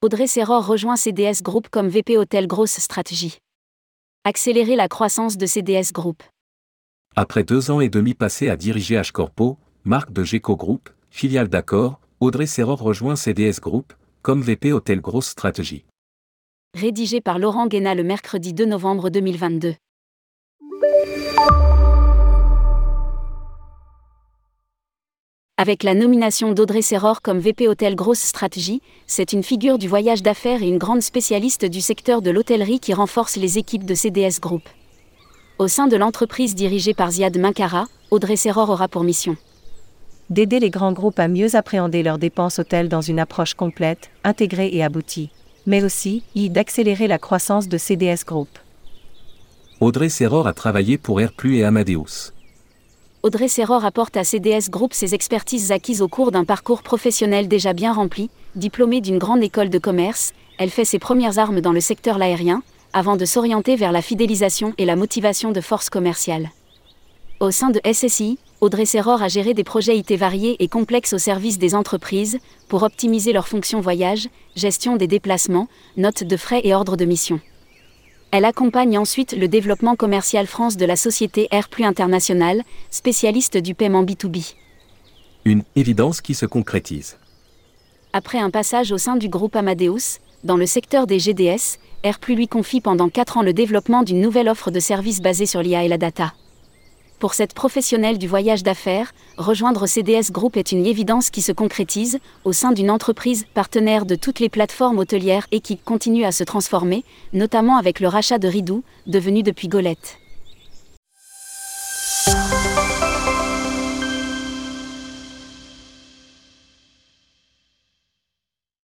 Audrey Serror rejoint CDS Group comme VP Hôtel Grosse Stratégie. Accélérer la croissance de CDS Group. Après deux ans et demi passés à diriger H-Corpo, marque de GECO Group, filiale d'Accor, Audrey Serror rejoint CDS Group, comme VP Hôtel Grosse Stratégie. Rédigé par Laurent Guéna le mercredi 2 novembre 2022. Avec la nomination d'Audrey Serror comme VP Hôtel Grosse Stratégie, c'est une figure du voyage d'affaires et une grande spécialiste du secteur de l'hôtellerie qui renforce les équipes de CDS Group. Au sein de l'entreprise dirigée par Ziad Mankara, Audrey Serror aura pour mission d'aider les grands groupes à mieux appréhender leurs dépenses hôtels dans une approche complète, intégrée et aboutie, mais aussi d'accélérer la croissance de CDS Group. Audrey Serror a travaillé pour Airplus et Amadeus. Audrey Serror apporte à CDS Group ses expertises acquises au cours d'un parcours professionnel déjà bien rempli, diplômée d'une grande école de commerce, elle fait ses premières armes dans le secteur aérien, avant de s'orienter vers la fidélisation et la motivation de forces commerciales. Au sein de SSI, Audrey Serror a géré des projets IT variés et complexes au service des entreprises, pour optimiser leurs fonctions voyage, gestion des déplacements, notes de frais et ordre de mission. Elle accompagne ensuite le développement commercial France de la société Airplus International, spécialiste du paiement B2B. Une évidence qui se concrétise. Après un passage au sein du groupe Amadeus, dans le secteur des GDS, Airplus lui confie pendant 4 ans le développement d'une nouvelle offre de services basée sur l'IA et la data. Pour cette professionnelle du voyage d'affaires, rejoindre CDS Group est une évidence qui se concrétise au sein d'une entreprise partenaire de toutes les plateformes hôtelières et qui continue à se transformer, notamment avec le rachat de Ridou, devenu depuis Golette.